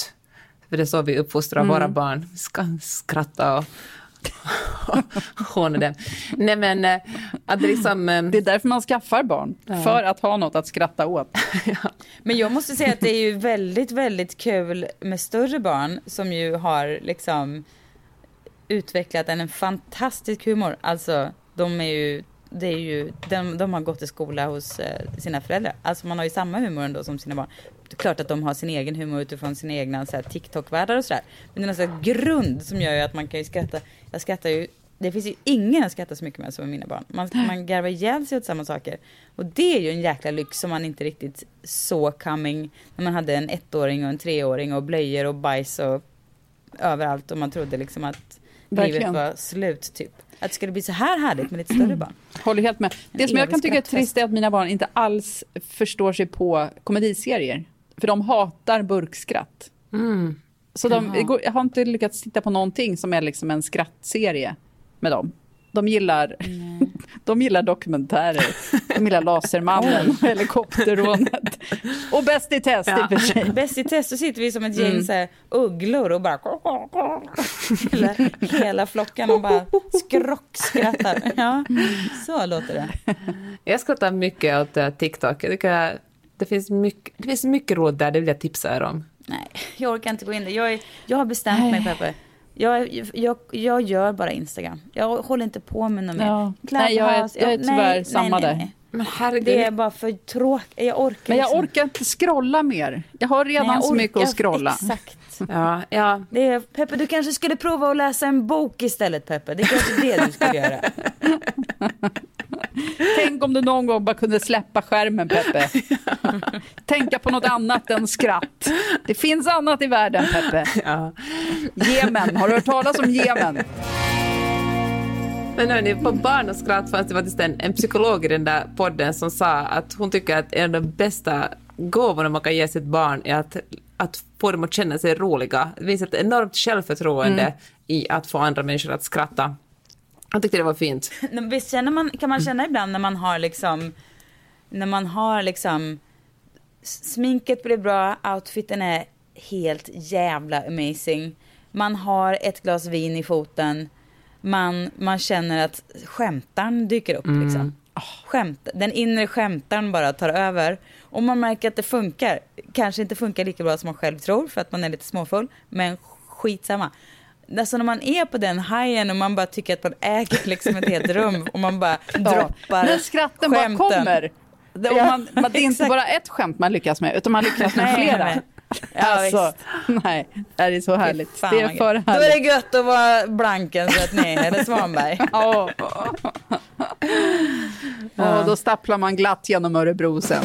S8: För det är så vi uppfostrar
S6: Mm.
S8: våra barn. Vi ska skratta och håna dem. Nej men, eh, att det liksom... eh,
S6: Det är därför man skaffar barn,
S8: Ja.
S6: för att ha något att skratta åt.
S7: Men jag måste säga att det är ju väldigt, väldigt kul med större barn som ju har liksom utvecklat en fantastisk humor. Alltså, de är ju, det är ju, de, de har gått i skola hos eh, sina föräldrar. Alltså man har ju samma humor ändå som sina barn. Det är klart att de har sin egen humor utifrån sina egna TikTok-världar och sådär. Men det är någon grund som gör ju att man kan ju skratta. Jag skrattar ju det finns ju ingen att skratta så mycket med som med mina barn. Man, man garvar ihjäl sig åt samma saker. Och det är ju en jäkla lyx som man inte riktigt såg coming när man hade en ettåring och en treåring och blöjor och bajs och överallt och man trodde liksom att
S6: Verkligen.
S7: livet var slut typ. Att det skulle bli så här härligt med lite större barn.
S6: Håller helt med. Det som jag kan tycka är trist är att mina barn inte alls förstår sig på komediserier. För de hatar burkskratt. Så de, jag har inte lyckats titta på någonting som är liksom en skrattserie med dem. De gillar, de gillar dokumentärer. De gillar Lasermannen och Helikopterrånet. Och Bäst i test i och för sig.
S7: Bäst i test så sitter vi som ett gäng
S6: Mm.
S7: så här, ugglor och bara hela, hela flocken och bara skrockskrattar. Ja, så låter det.
S8: Jag skrattar mycket åt eh, TikTok. Det finns mycket, det finns mycket roligt där, det vill jag tipsa er om.
S7: Nej, jag orkar inte gå in där. Jag, är, jag har bestämt mig Peppe. Jag, jag, jag gör bara Instagram. Jag håller inte på med något mer.
S6: Ja. Nej, jag är- jag är
S7: nej,
S6: tyvärr
S7: nej,
S6: samma
S7: nej,
S6: där.
S7: nej.
S8: Men herregud.
S7: Det är bara för tråkigt. Jag orkar
S6: Men jag
S7: liksom.
S6: orkar inte scrolla mer. Jag har redan
S7: Nej, jag
S6: så mycket
S7: orkar-
S6: att scrolla.
S7: Exakt.
S8: Ja, ja.
S7: Det är, Peppe, du kanske skulle prova att läsa en bok istället Peppe. Det är kanske det du skulle göra.
S6: Tänk om du någon gång bara kunde släppa skärmen, Peppe. Tänka på något annat än skratt. Det finns annat i världen, Peppe.
S8: Ja.
S6: Jemen, har du hört talas om Jemen?
S8: Men hörni, på Barn och skratt fanns det faktiskt en, en psykolog i den där podden som sa att hon tycker att en av de bästa gåvorna man kan ge sitt barn är att, att få dem att känna sig roliga. Det finns ett enormt självförtroende
S7: Mm.
S8: i att få andra människor att skratta. Jag tyckte det var fint.
S7: Visst känner man, kan man känna ibland när man har liksom, när man har liksom, sminket blir bra, outfiten är helt jävla amazing. Man har ett glas vin i foten, man, man känner att skämtaren dyker upp
S8: Mm.
S7: liksom. Skämt, den inre skämtaren bara tar över. Och man märker att det funkar. Kanske inte funkar lika bra som man själv tror för att man är lite småfull. Men skitsamma. Alltså när man är på den hajen och man bara tycker att man äger liksom ett helt rum och man bara droppar
S6: När skratten bara
S7: skämten.
S6: kommer. Det,
S7: Ja,
S6: man, man, det är inte bara ett skämt man lyckas med, utan man lyckas med
S7: Nej,
S6: flera.
S7: nej. Ja,
S6: alltså,
S7: visst.
S6: nej, det är så härligt. Det är
S7: vad
S6: för
S7: gött.
S6: härligt.
S7: Då är det gött att vara Blanken så att nej, eller Svanberg.
S6: Ja. Och då stapplar man glatt genom Örebro sen.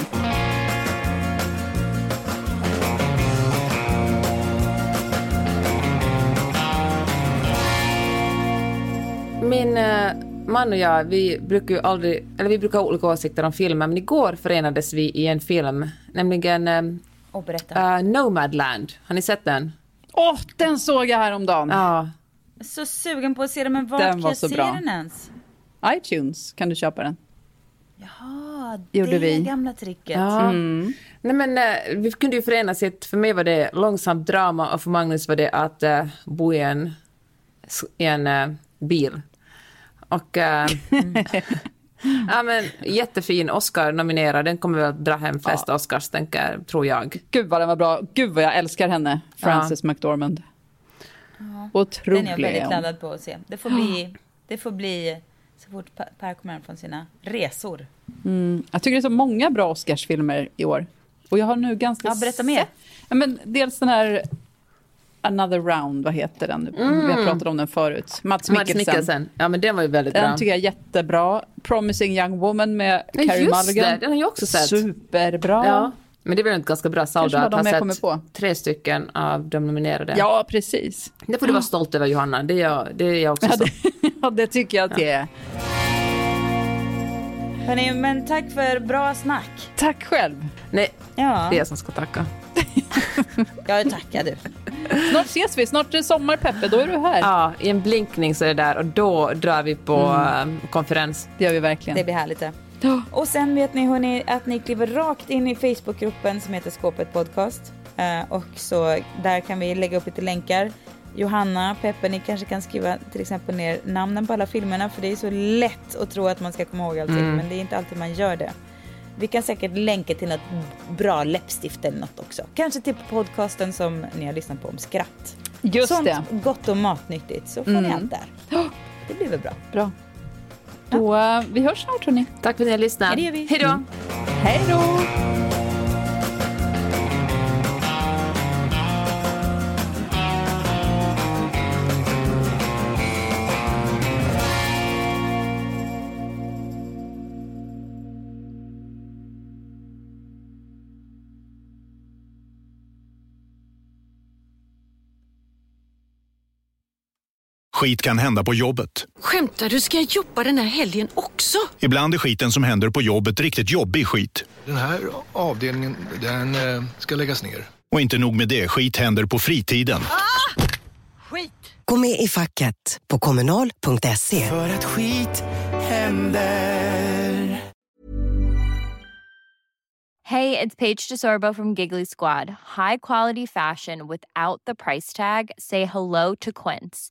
S8: Min eh, man och jag, vi brukar ju aldrig, eller vi brukar ha olika åsikter om filmer, men igår förenades vi i en film, nämligen
S7: Och berätta.
S8: eh, Nomadland. Har ni sett den?
S6: Åh, den såg jag häromdagen.
S8: Ja.
S7: Så sugen på att se den, men vart
S6: Den
S7: kan
S6: var
S7: jag
S6: så
S7: se
S6: bra.
S7: den ens?
S6: iTunes kan du köpa den.
S7: Jaha,
S6: Gjorde
S7: det
S6: vi.
S7: gamla tricket.
S8: Ja.
S6: Mm.
S8: Nej, men, eh, vi kunde ju förenas i ett, för mig var det långsamt drama och för Magnus var det att eh, bo i en, i en bil. Och eh, ja, men, jättefin Oscar-nominerad, den kommer väl att dra hem flest Oscars, tänker, tror jag.
S6: Gud vad den var bra. Gud vad jag älskar henne, Frances McDormand. Otrolig
S7: Den är jag väldigt laddad på att se. Det får bli, det får bli så fort Per- Per kommer hem från sina resor.
S6: Mm. Jag tycker det är så många bra Oscarsfilmer i år. Och jag har nu ganska...
S7: Ja, berätta mer.
S6: sett- Ja, men dels den här Another Round, vad heter den?
S8: Mm.
S6: Vi har pratat om den förut. Mats Mikkelsen.
S8: Mats Mikkelsen. Ja, men den var ju väldigt
S6: Den
S8: bra.
S6: tycker jag är jättebra. Promising Young Woman med
S8: Ja,
S6: Carey
S8: just
S6: Mulligan.
S8: det, den har jag också sett.
S6: Superbra.
S8: Ja. Men det väl ett ganska bra saldo att
S6: var
S8: ha sett
S6: kommer på.
S8: tre stycken av de nominerade.
S6: Ja, precis.
S8: Det får du vara stolt över Johanna, det är jag, det är jag också.
S6: Ja, det, ja, det tycker jag att det är.
S7: Hörrni, men tack för bra snack.
S6: Tack själv.
S8: Nej,
S7: Ja,
S8: det är jag som ska tacka.
S7: jag tackar du.
S6: Snart ses vi. Snart är det sommar, Peppe. Då är du här.
S8: Ja, i en blinkning så är det där och då drar vi på
S6: Mm.
S8: eh, konferens.
S6: Det gör vi verkligen.
S7: Det blir härligt det. Och sen vet ni hörni att ni kliver rakt in i Facebookgruppen som heter Skåpet Podcast. Eh, och så där kan vi lägga upp lite länkar. Johanna, Peppe, ni kanske kan skriva till exempel ner namnen på alla filmerna för det är så lätt att tro att man ska komma ihåg allting
S8: Mm.
S7: men det är inte alltid man gör det. Vi kan säkert länka till något bra läppstift eller något också. Kanske till podcasten som ni har lyssnat på om skratt.
S6: Just
S7: Sånt
S6: det.
S7: gott och matnyttigt så får
S6: Mm.
S7: ni allt där. Det blir väl bra.
S6: Bra. Då, eh, vi hörs snart, hörni.
S8: Tack för att ni har lyssnat.
S7: Ja, det gör vi.
S8: Hej då!
S7: Mm.
S6: Hej då!
S1: Skit kan hända på jobbet.
S2: Skämtar du? Ska jag jobba den här helgen också?
S1: Ibland är skiten som händer på jobbet riktigt jobbig skit.
S3: Den här avdelningen, den eh, ska läggas ner.
S1: Och inte nog med det, skit händer på fritiden.
S2: Skit!
S4: Gå med i facket på kommunal.se.
S12: För att skit händer.
S13: Hey, it's Paige DeSorbo from Giggly Squad. High quality fashion without the price tag. Say hello to Quince.